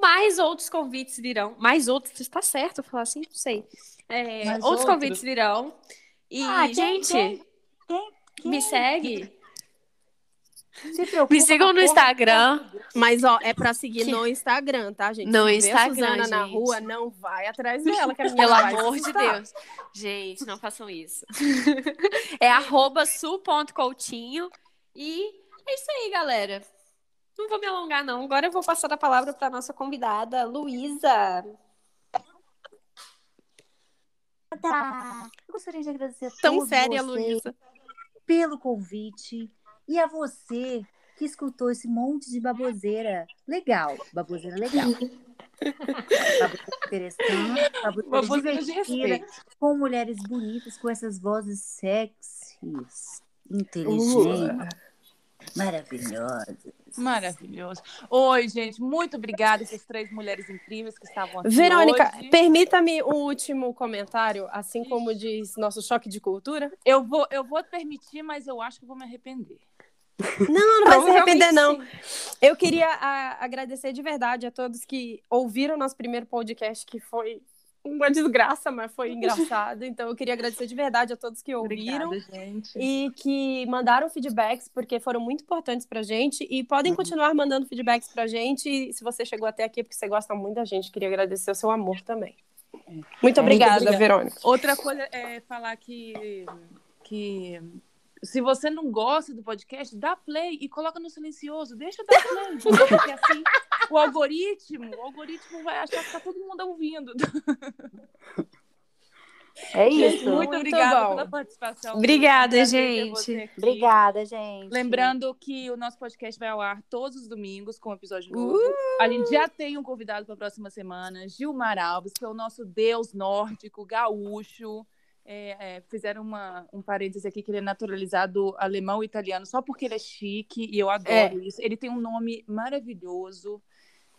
Mais outros convites virão. Mais outros, está certo falar assim? Não sei. É, outros outro. convites virão. E, ah, gente. quem Me segue. Me sigam no Instagram. Mas, ó, é pra seguir que... no Instagram, tá, gente? No Se Instagram, Suzana gente. na rua, não vai atrás dela. Que Pelo amor de Deus. Gente, não façam isso. é arroba su.coutinho. E é isso aí, galera. Não vou me alongar, não. Agora eu vou passar a palavra para nossa convidada, Luísa. Eu gostaria de agradecer a Tão séria, Luísa. Pelo convite e a você que escutou esse monte de baboseira legal. Baboseira legal. baboseira interessante, baboseira, baboseira divertida, com mulheres bonitas, com essas vozes sexys, inteligentes, uh. maravilhosas. Maravilhoso. Oi, gente, muito obrigada essas três mulheres incríveis que estavam aqui. Verônica, permita-me um último comentário, assim como diz nosso choque de cultura. Eu vou, eu vou permitir, mas eu acho que vou me arrepender. Não, não vai se arrepender, não. Eu queria a, agradecer de verdade a todos que ouviram nosso primeiro podcast, que foi uma desgraça, mas foi engraçado. Então, eu queria agradecer de verdade a todos que ouviram Obrigada, e que mandaram feedbacks, porque foram muito importantes pra gente. E podem uhum. continuar mandando feedbacks pra gente. E se você chegou até aqui, é porque você gosta muito da gente, queria agradecer o seu amor também. É. Muito obrigada, muito obrigada. Verônica. Outra coisa é falar que, que se você não gosta do podcast, dá play e coloca no silencioso. Deixa dar play. Porque assim, o algoritmo, o algoritmo vai achar que tá todo mundo ouvindo. É isso. Muito, muito obrigada bom. pela participação. Obrigada, gente. Obrigada, gente. Lembrando que o nosso podcast vai ao ar todos os domingos com um episódio novo. Uh! A gente já tem um convidado para a próxima semana, Gilmar Alves, que é o nosso deus nórdico, gaúcho. É, é, fizeram uma, um parêntese aqui que ele é naturalizado alemão e italiano só porque ele é chique e eu adoro é. isso. Ele tem um nome maravilhoso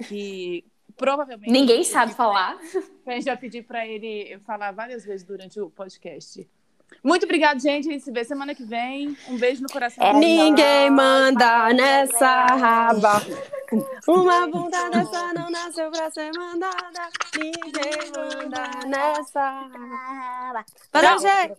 que provavelmente ninguém sabe falar. A gente vai pedir para ele falar várias vezes durante o podcast. Muito obrigada, gente. A gente se vê semana que vem. Um beijo no coração. É, ninguém manda nessa raba. Uma bunda dessa não nasceu pra ser mandada. Ninguém manda nessa raba. Valeu, gente.